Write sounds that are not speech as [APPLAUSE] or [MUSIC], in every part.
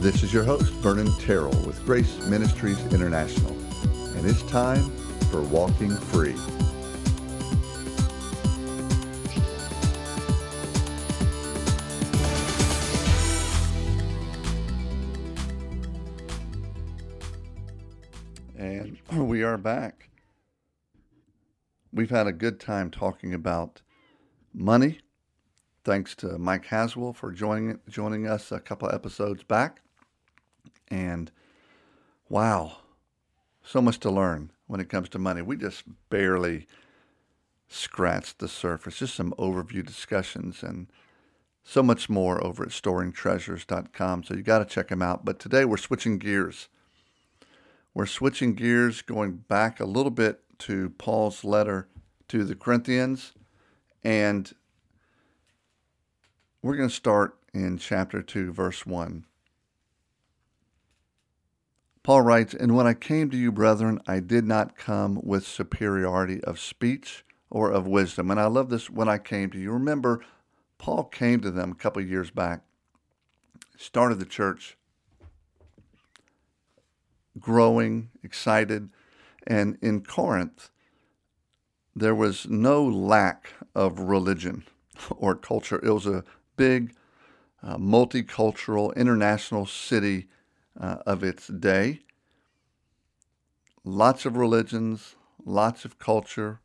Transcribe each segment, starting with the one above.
This is your host, Vernon Terrell with Grace Ministries International, and it's time for Walking Free. And [CLEARS THROAT] we are back. We've had a good time talking about money. Thanks to Mike Haswell for joining joining us a couple episodes back. And wow, so much to learn when it comes to money. We just barely scratched the surface. Just some overview discussions and so much more over at storingtreasures.com. So you got to check them out. But today we're switching gears. We're switching gears, going back a little bit to Paul's letter to the Corinthians. And we're going to start in chapter 2, verse 1. Paul writes, And when I came to you, brethren, I did not come with superiority of speech or of wisdom. And I love this when I came to you. Remember, Paul came to them a couple years back, started the church, growing, excited. And in Corinth, there was no lack of religion or culture. It was a big, uh, multicultural, international city uh, of its day. Lots of religions, lots of culture,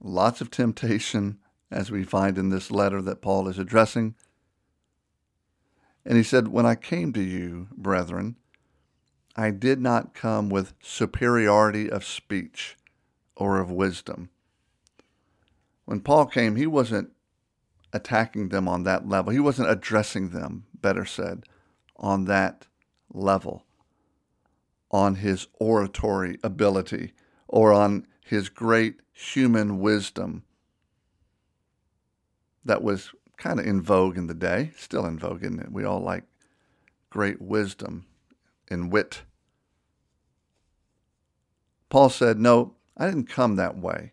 lots of temptation, as we find in this letter that Paul is addressing. And he said, When I came to you, brethren, I did not come with superiority of speech or of wisdom. When Paul came, he wasn't attacking them on that level. He wasn't addressing them, better said, on that level, on his oratory ability or on his great human wisdom that was kind of in vogue in the day, still in vogue, it? We all like great wisdom and wit. Paul said, No, I didn't come that way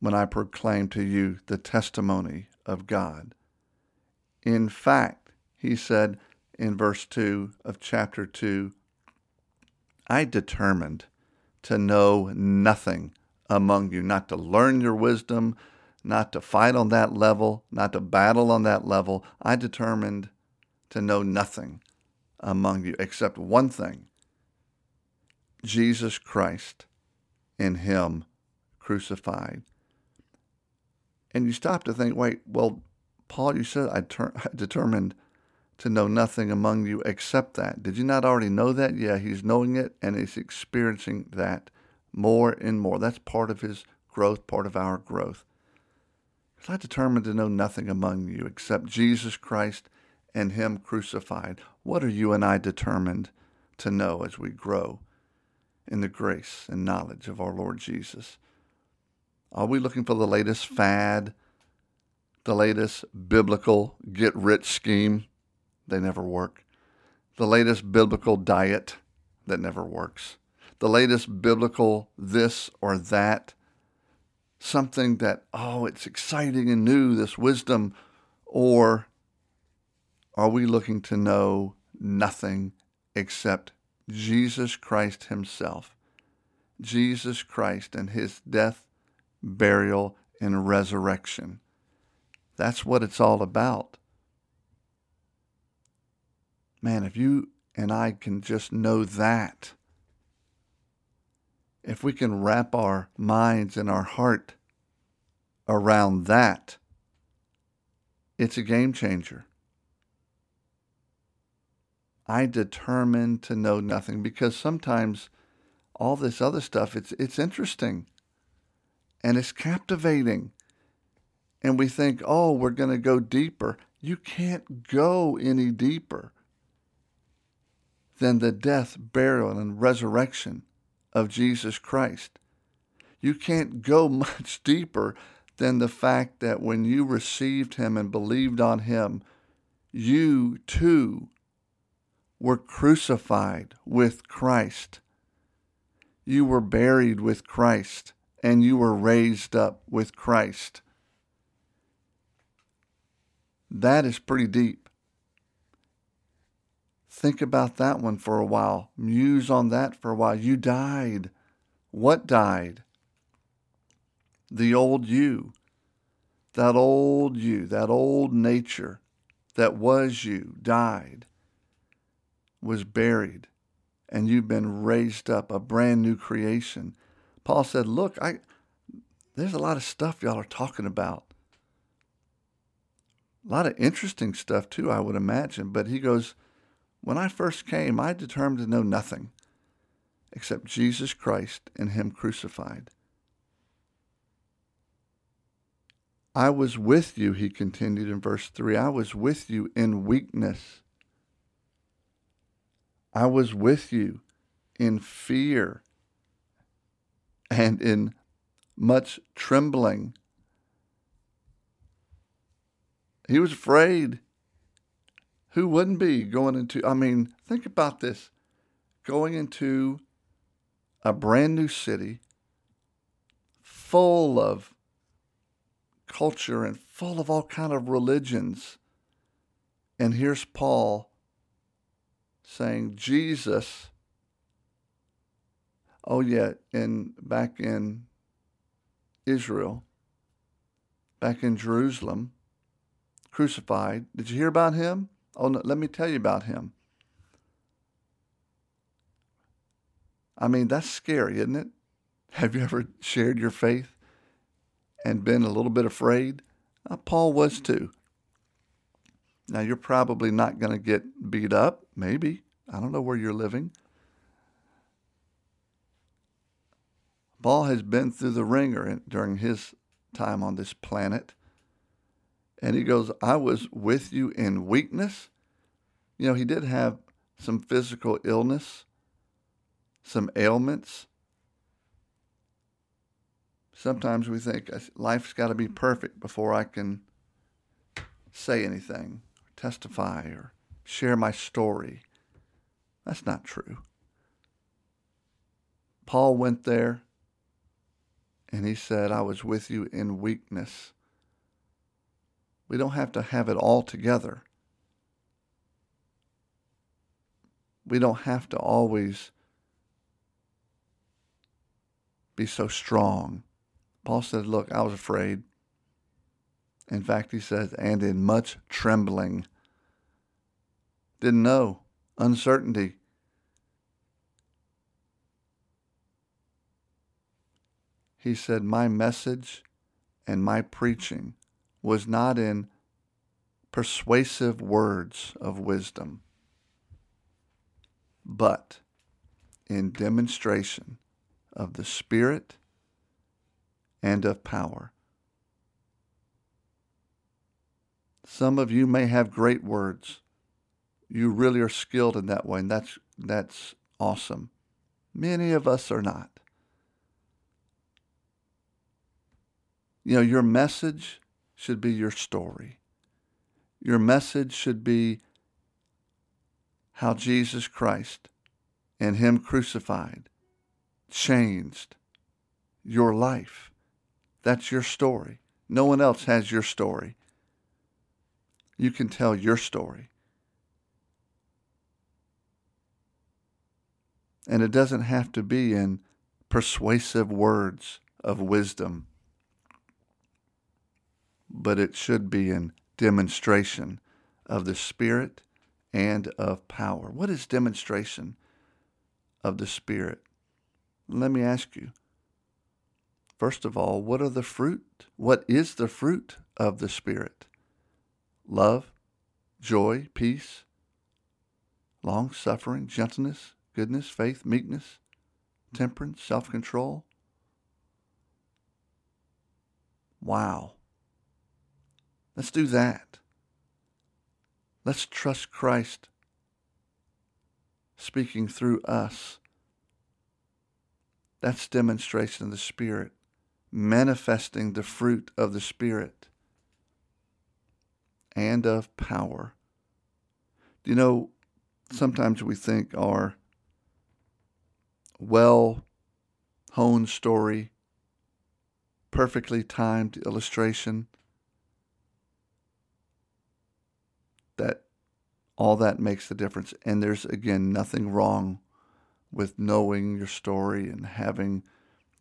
when I proclaimed to you the testimony of God. In fact, he said in verse 2 of chapter 2, I determined to know nothing among you, not to learn your wisdom, not to fight on that level, not to battle on that level. I determined to know nothing among you except one thing Jesus Christ in Him crucified. And you stop to think, wait, well, Paul, you said I, ter- [LAUGHS] I determined to know nothing among you except that. Did you not already know that? Yeah, he's knowing it and he's experiencing that more and more. That's part of his growth, part of our growth. I determined to know nothing among you except Jesus Christ and Him crucified. What are you and I determined to know as we grow in the grace and knowledge of our Lord Jesus? Are we looking for the latest fad, the latest biblical get rich scheme? They never work. The latest biblical diet that never works. The latest biblical this or that something that, oh, it's exciting and new, this wisdom? Or are we looking to know nothing except Jesus Christ Himself? Jesus Christ and His death, burial, and resurrection. That's what it's all about. Man, if you and I can just know that, if we can wrap our minds and our heart around that, it's a game changer. I determined to know nothing because sometimes all this other stuff it's it's interesting and it's captivating. And we think, "Oh, we're going to go deeper." You can't go any deeper than the death, burial and resurrection of Jesus Christ. You can't go [LAUGHS] much deeper than the fact that when you received him and believed on him, you too were crucified with Christ. You were buried with Christ and you were raised up with Christ. That is pretty deep. Think about that one for a while. Muse on that for a while. You died. What died? The old you. That old you, that old nature that was you, died, was buried, and you've been raised up, a brand new creation. Paul said, Look, I, there's a lot of stuff y'all are talking about. A lot of interesting stuff, too, I would imagine. But he goes, When I first came, I determined to know nothing except Jesus Christ and Him crucified. I was with you, he continued in verse 3. I was with you in weakness. I was with you in fear and in much trembling. He was afraid. Who wouldn't be going into, I mean, think about this going into a brand new city full of culture and full of all kind of religions. And here's Paul saying, Jesus, oh yeah, in back in Israel, back in Jerusalem, crucified. Did you hear about him? Oh, no, let me tell you about him. I mean, that's scary, isn't it? Have you ever shared your faith and been a little bit afraid. Uh, Paul was too. Now, you're probably not going to get beat up, maybe. I don't know where you're living. Paul has been through the wringer during his time on this planet. And he goes, I was with you in weakness. You know, he did have some physical illness, some ailments, sometimes we think life's got to be perfect before I can say anything, testify, or share my story. That's not true. Paul went there and he said, I was with you in weakness. We don't have to have it all together. We don't have to always be so strong. Paul said, Look, I was afraid. In fact, he says, and in much trembling. Didn't know. Uncertainty. He said, My message and my preaching was not in persuasive words of wisdom, but in demonstration of the Spirit and of power. Some of you may have great words. You really are skilled in that way, and that's, that's awesome. Many of us are not. You know, your message should be your story. Your message should be how Jesus Christ and Him crucified changed your life. That's your story. No one else has your story. You can tell your story. And it doesn't have to be in persuasive words of wisdom, but it should be in demonstration of the Spirit and of power. What is demonstration of the Spirit? Let me ask you First of all, what are the fruit? What is the fruit of the Spirit? Love, joy, peace, long suffering, gentleness, goodness, faith, meekness, temperance, self control. Wow. Let's do that. Let's trust Christ speaking through us. That's demonstration of the Spirit manifesting the fruit of the Spirit and of power. You know, sometimes we think our well honed story, perfectly timed illustration, that all that makes the difference. And there's, again, nothing wrong with knowing your story and having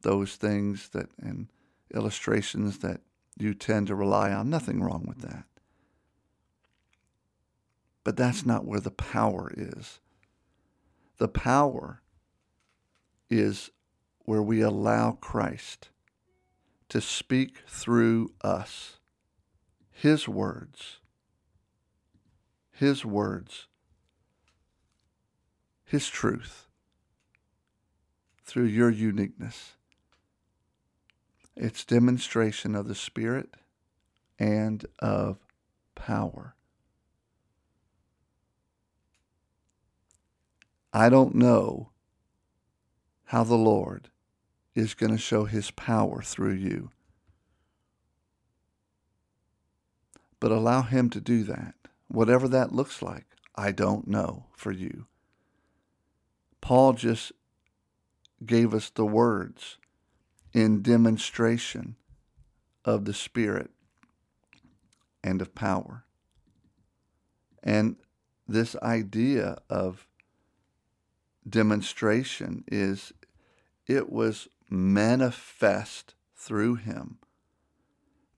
those things that and illustrations that you tend to rely on. Nothing wrong with that. But that's not where the power is. The power is where we allow Christ to speak through us His words, His words, His truth through your uniqueness. It's demonstration of the Spirit and of power. I don't know how the Lord is going to show his power through you. But allow him to do that, whatever that looks like. I don't know for you. Paul just gave us the words in demonstration of the Spirit and of power. And this idea of demonstration is it was manifest through him.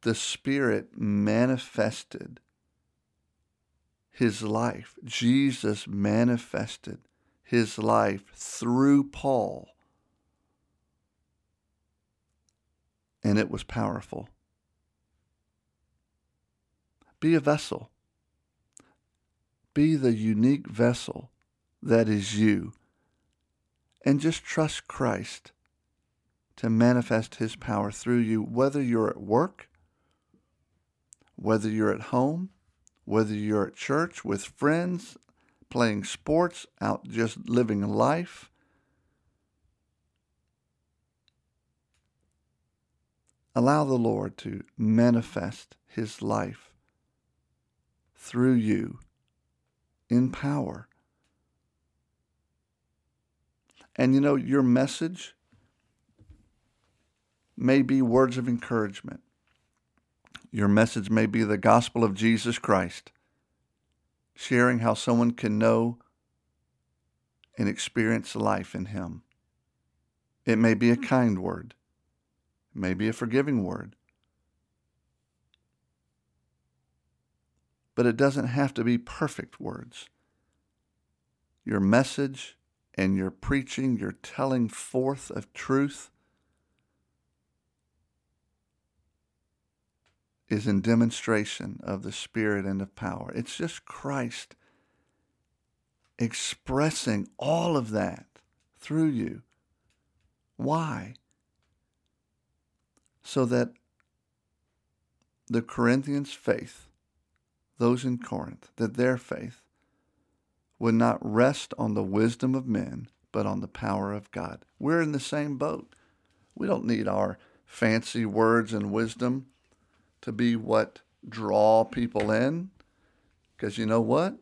The Spirit manifested his life. Jesus manifested his life through Paul. And it was powerful. Be a vessel. Be the unique vessel that is you and just trust Christ to manifest his power through you, whether you're at work, whether you're at home, whether you're at church with friends, playing sports, out just living life. Allow the Lord to manifest his life through you in power and you know, your message may be words of encouragement. Your message may be the gospel of Jesus Christ, sharing how someone can know and experience life in Him. It may be a kind word, it may be a forgiving word, but it doesn't have to be perfect words. Your message and your preaching, your telling forth of truth is in demonstration of the Spirit and of power. It's just Christ expressing all of that through you. Why? So that the Corinthians' faith, those in Corinth, that their faith would not rest on the wisdom of men, but on the power of God. We're in the same boat. We don't need our fancy words and wisdom to be what draw people in, because you know what?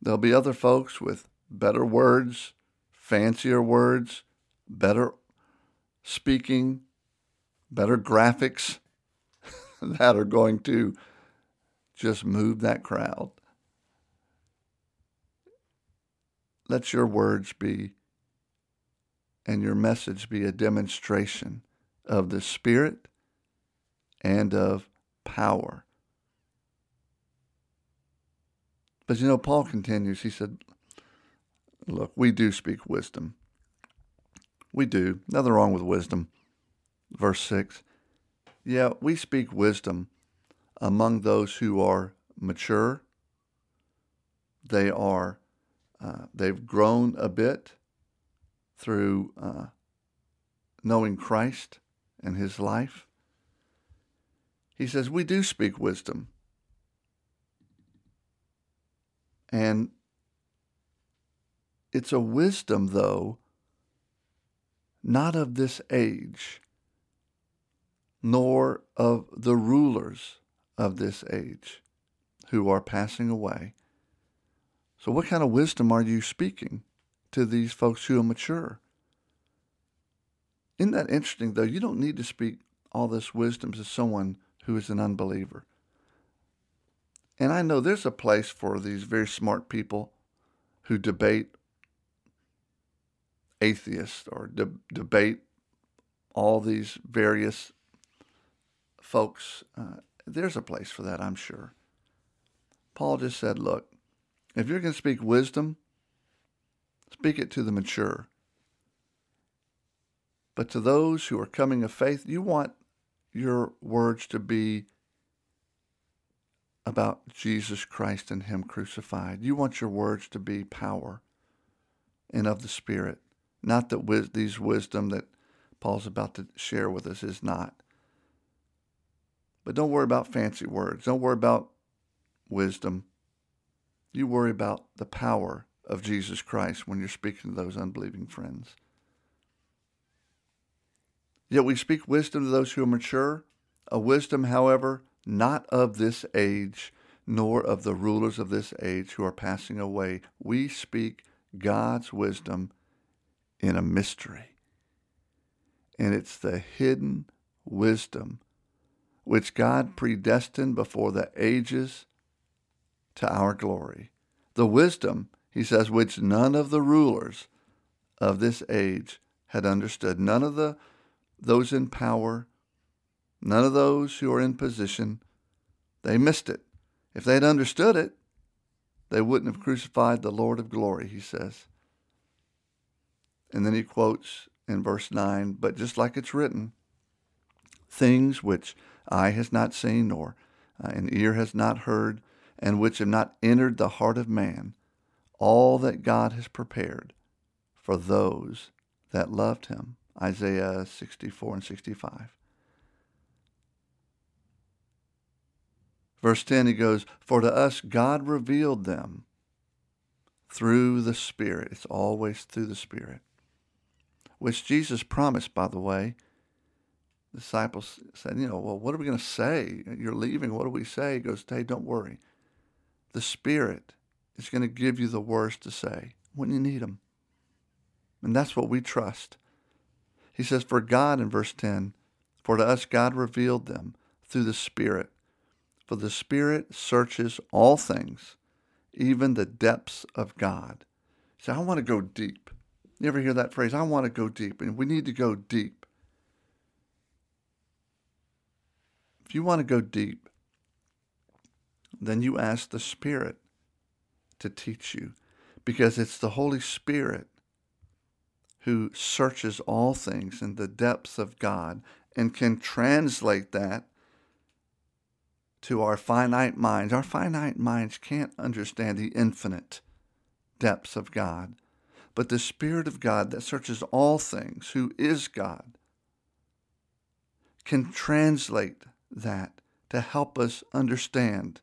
There'll be other folks with better words, fancier words, better speaking, better graphics [LAUGHS] that are going to just move that crowd. let your words be and your message be a demonstration of the Spirit and of power. But you know, Paul continues, he said, Look, we do speak wisdom. We do. Nothing wrong with wisdom. Verse 6. Yeah, we speak wisdom among those who are mature. They are uh, they've grown a bit through uh, knowing Christ and his life. He says, We do speak wisdom. And it's a wisdom, though, not of this age, nor of the rulers of this age who are passing away so, what kind of wisdom are you speaking to these folks who are mature? Isn't that interesting, though? You don't need to speak all this wisdom to someone who is an unbeliever. And I know there's a place for these very smart people who debate atheists or de- debate all these various folks. Uh, there's a place for that, I'm sure. Paul just said, look, if you're going to speak wisdom, speak it to the mature. But to those who are coming of faith, you want your words to be about Jesus Christ and Him crucified. You want your words to be power and of the Spirit. Not that wis- these wisdom that Paul's about to share with us is not. But don't worry about fancy words. Don't worry about wisdom. You worry about the power of Jesus Christ when you're speaking to those unbelieving friends. Yet we speak wisdom to those who are mature, a wisdom, however, not of this age, nor of the rulers of this age who are passing away. We speak God's wisdom in a mystery. And it's the hidden wisdom which God predestined before the ages to our glory. The wisdom, he says, which none of the rulers of this age had understood. None of the those in power, none of those who are in position, they missed it. If they had understood it, they wouldn't have crucified the Lord of glory, he says. And then he quotes in verse 9, but just like it's written, things which eye has not seen, nor uh, an ear has not heard, and which have not entered the heart of man, all that God has prepared for those that loved him. Isaiah 64 and 65. Verse 10, he goes, For to us God revealed them through the Spirit. It's always through the Spirit, which Jesus promised, by the way. The disciples said, You know, well, what are we going to say? You're leaving. What do we say? He goes, Hey, don't worry. The Spirit is going to give you the words to say when you need them. And that's what we trust. He says, For God, in verse 10, for to us God revealed them through the Spirit. For the Spirit searches all things, even the depths of God. So I want to go deep. You ever hear that phrase? I want to go deep. And we need to go deep. If you want to go deep, then you ask the Spirit to teach you because it's the Holy Spirit who searches all things in the depths of God and can translate that to our finite minds. Our finite minds can't understand the infinite depths of God. But the Spirit of God that searches all things, who is God, can translate that to help us understand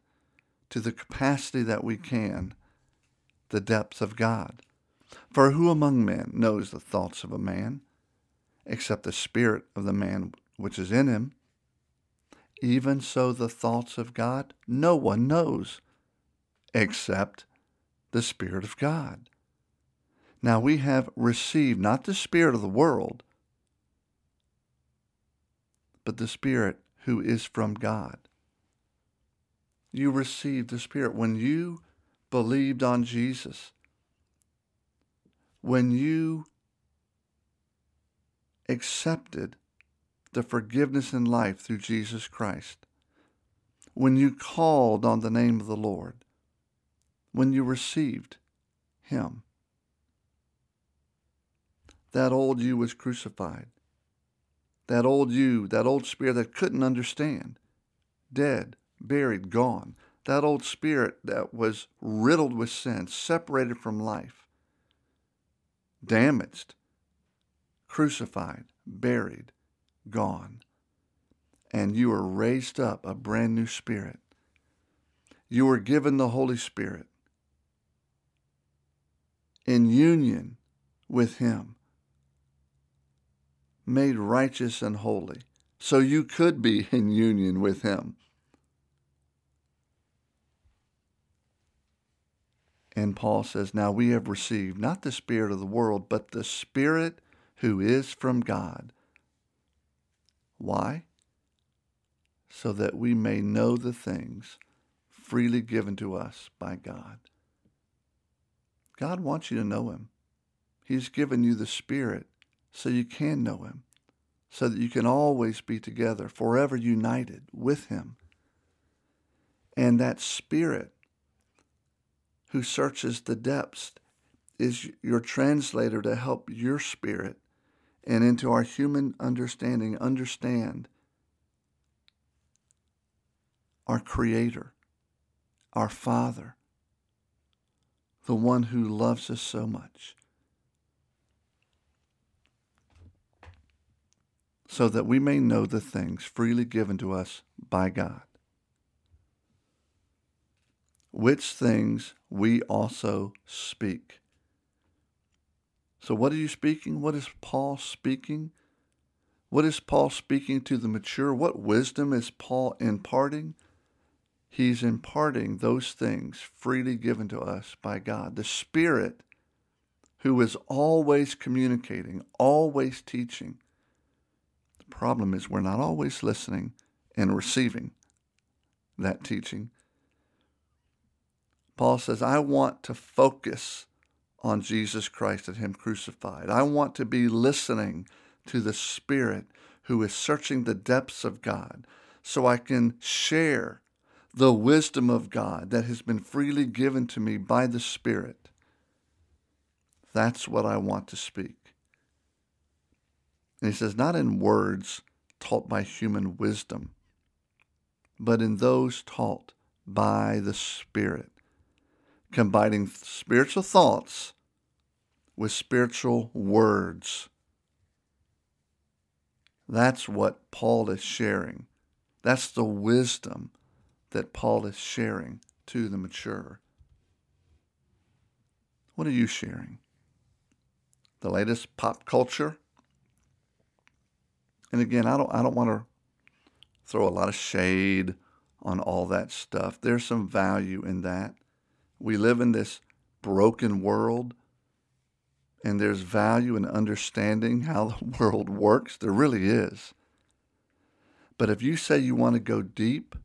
to the capacity that we can the depths of God. For who among men knows the thoughts of a man, except the spirit of the man which is in him? Even so, the thoughts of God no one knows except the Spirit of God. Now we have received not the Spirit of the world, but the Spirit who is from God. You received the Spirit when you believed on Jesus, when you accepted the forgiveness in life through Jesus Christ, when you called on the name of the Lord, when you received Him. That old you was crucified. That old you, that old spirit that couldn't understand, dead, buried, gone. That old spirit that was riddled with sin, separated from life, damaged, crucified, buried, gone. And you are raised up a brand new spirit. You were given the Holy Spirit in union with Him, made righteous and holy, so you could be [LAUGHS] in union with Him. And Paul says, Now we have received not the Spirit of the world, but the Spirit who is from God why? So that we may know the things freely given to us by God. God wants you to know him. He's given you the Spirit so you can know him, so that you can always be together, forever united with him. And that Spirit who searches the depths is your translator to help your spirit and into our human understanding understand our Creator, our Father, the one who loves us so much. So that we may know the things freely given to us by God, which things we also speak. So, what are you speaking? What is Paul speaking? What is Paul speaking to the mature? What wisdom is Paul imparting? He's imparting those things freely given to us by God. The Spirit, who is always communicating, always teaching. The problem is we're not always listening and receiving that teaching. Paul says, I want to focus on Jesus Christ and Him crucified. I want to be listening to the Spirit who is searching the depths of God so I can share the wisdom of God that has been freely given to me by the Spirit. That's what I want to speak. And he says, not in words taught by human wisdom, but in those taught by the Spirit, combining spiritual thoughts with spiritual words. That's what Paul is sharing. That's the wisdom that Paul is sharing to the mature. What are you sharing? The latest pop culture? And again, I don't I don't want to throw a lot of shade on all that stuff. There's some value in that. We live in this broken world and there's value in understanding how the [LAUGHS] world works. There really is. But if you say you want to go deep,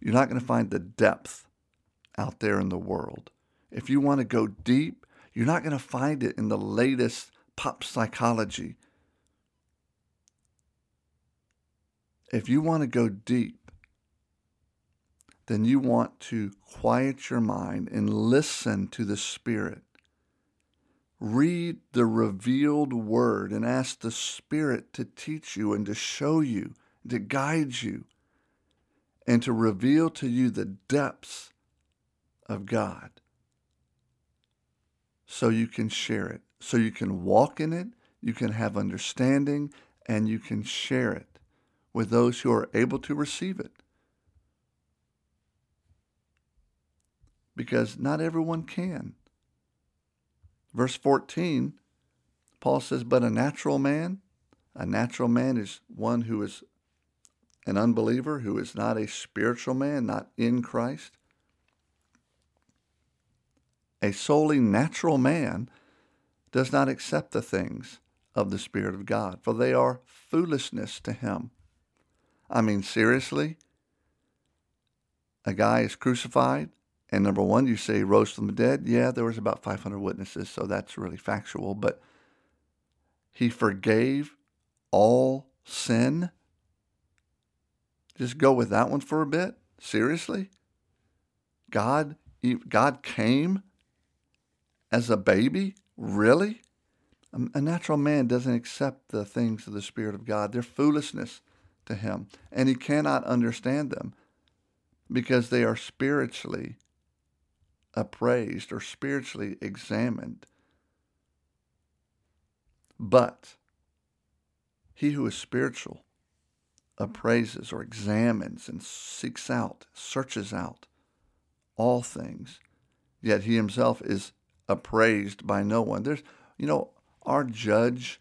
you're not going to find the depth out there in the world. If you want to go deep, you're not going to find it in the latest pop psychology. If you want to go deep, then you want to quiet your mind and listen to the Spirit. Read the revealed word and ask the Spirit to teach you and to show you, and to guide you and to reveal to you the depths of God so you can share it, so you can walk in it, you can have understanding, and you can share it with those who are able to receive it. Because not everyone can. Verse 14, Paul says, But a natural man, a natural man is one who is an unbeliever who is not a spiritual man, not in Christ, a solely natural man does not accept the things of the Spirit of God, for they are foolishness to him. I mean, seriously? A guy is crucified, and number one, you say rose from the dead. Yeah, there was about 500 witnesses, so that's really factual, but he forgave all sin just go with that one for a bit? Seriously? God God came as a baby? Really? A natural man doesn't accept the things of the Spirit of God. They're foolishness to him, and he cannot understand them because they are spiritually appraised or spiritually examined. But he who is spiritual appraises or examines and seeks out, searches out all things, yet he himself is appraised by no one. There's, you know, our judge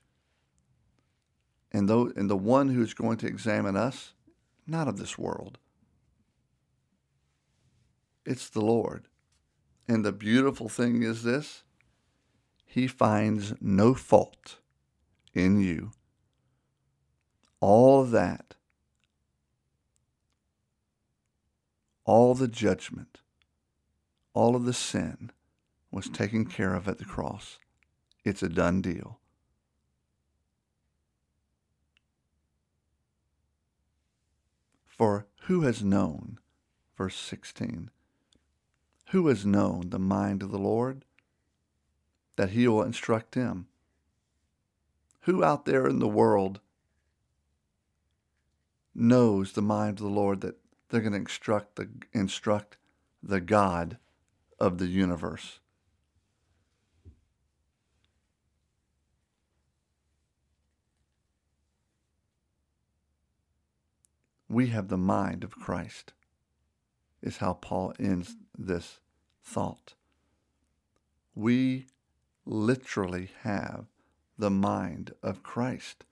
and, though, and the one who's going to examine us, not of this world. It's the Lord. And the beautiful thing is this He finds no fault in you. All of that all the judgment, all of the sin was taken care of at the cross. It's a done deal. For who has known, verse 16, who has known the mind of the Lord that he will instruct him? Who out there in the world knows the mind of the Lord that they're going to instruct the, instruct the God of the universe? we have the mind of Christ, is how Paul ends this thought. We literally have the mind of Christ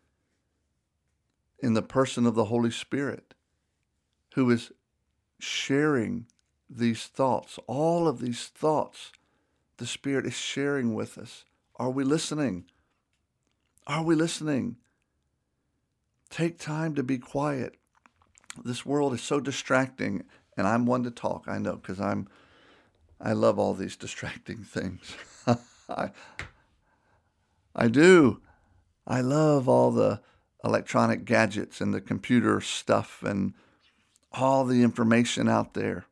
in the person of the Holy Spirit, who is sharing these thoughts, all of these thoughts, the Spirit is sharing with us. Are we listening? Are we listening? Take time to be quiet this world is so distracting, and I'm one to talk. I know because I'm. I love all these distracting things. [LAUGHS] I, I do. I love all the electronic gadgets and the computer stuff and all the information out there.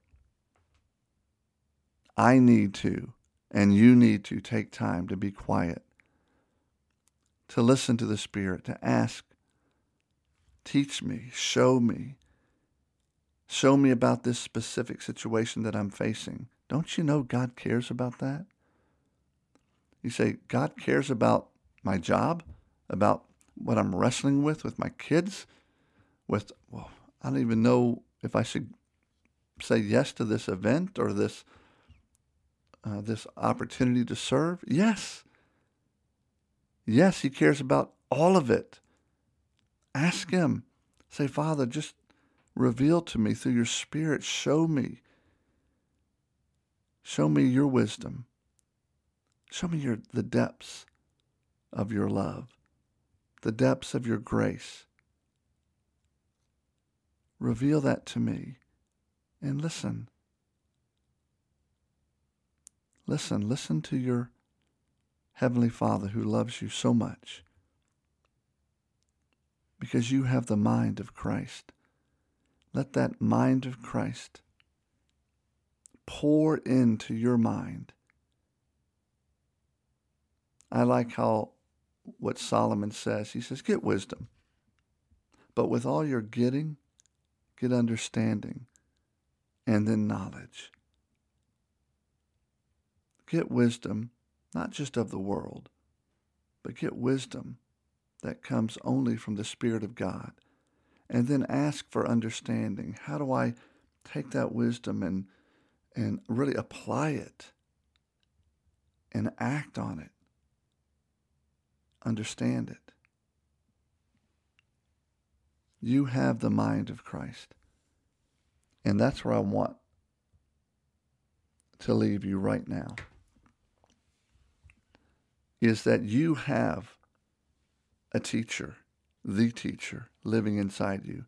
I need to, and you need to take time to be quiet, to listen to the Spirit, to ask, teach me, show me, Show me about this specific situation that I'm facing. Don't you know God cares about that? You say, God cares about my job, about what I'm wrestling with with my kids, with, well, I don't even know if I should say yes to this event or this uh, this opportunity to serve. Yes. Yes, he cares about all of it. Ask him. Say, Father, just Reveal to me through your Spirit. Show me. Show me your wisdom. Show me your, the depths of your love, the depths of your grace. Reveal that to me and listen. Listen, listen to your Heavenly Father who loves you so much because you have the mind of Christ. Let that mind of Christ pour into your mind. I like how what Solomon says. He says, Get wisdom. But with all your getting, get understanding and then knowledge. Get wisdom, not just of the world, but get wisdom that comes only from the Spirit of God and then ask for understanding. How do I take that wisdom and and really apply it and act on it? Understand it. You have the mind of Christ. And that's where I want to leave you right now. Is that you have a teacher the teacher living inside you.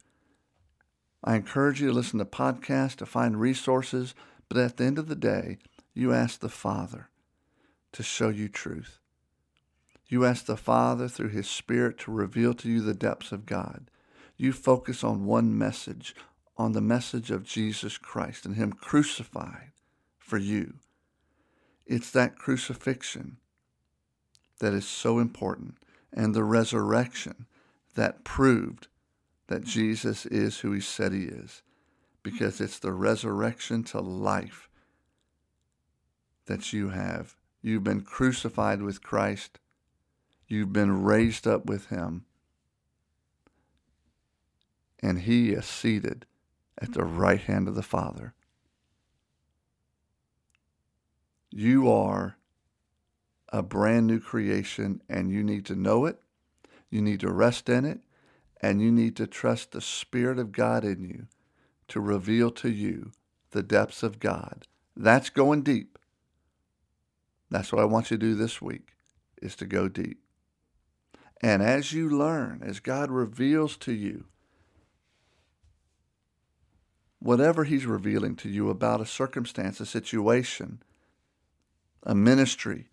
I encourage you to listen to podcasts, to find resources, but at the end of the day, you ask the Father to show you truth. You ask the Father through His Spirit to reveal to you the depths of God. You focus on one message, on the message of Jesus Christ and Him crucified for you. It's that crucifixion that is so important and the resurrection that proved that Jesus is who he said he is because it's the resurrection to life that you have. You've been crucified with Christ. You've been raised up with him. And he is seated at the right hand of the Father. You are a brand new creation and you need to know it you need to rest in it, and you need to trust the Spirit of God in you to reveal to you the depths of God. That's going deep. That's what I want you to do this week, is to go deep. And as you learn, as God reveals to you whatever He's revealing to you about a circumstance, a situation, a ministry,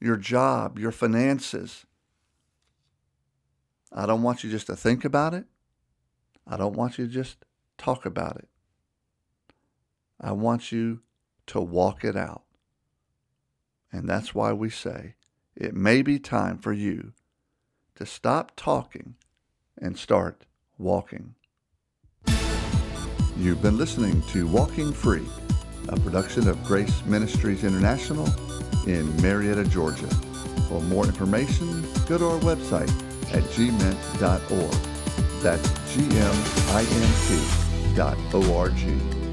your job, your finances. I don't want you just to think about it. I don't want you just talk about it. I want you to walk it out. And that's why we say it may be time for you to stop talking and start walking. You've been listening to Walking Free, a production of Grace Ministries International in Marietta, Georgia. For more information, go to our website at gmint.org. That's G-M-I-N-T dot O-R-G.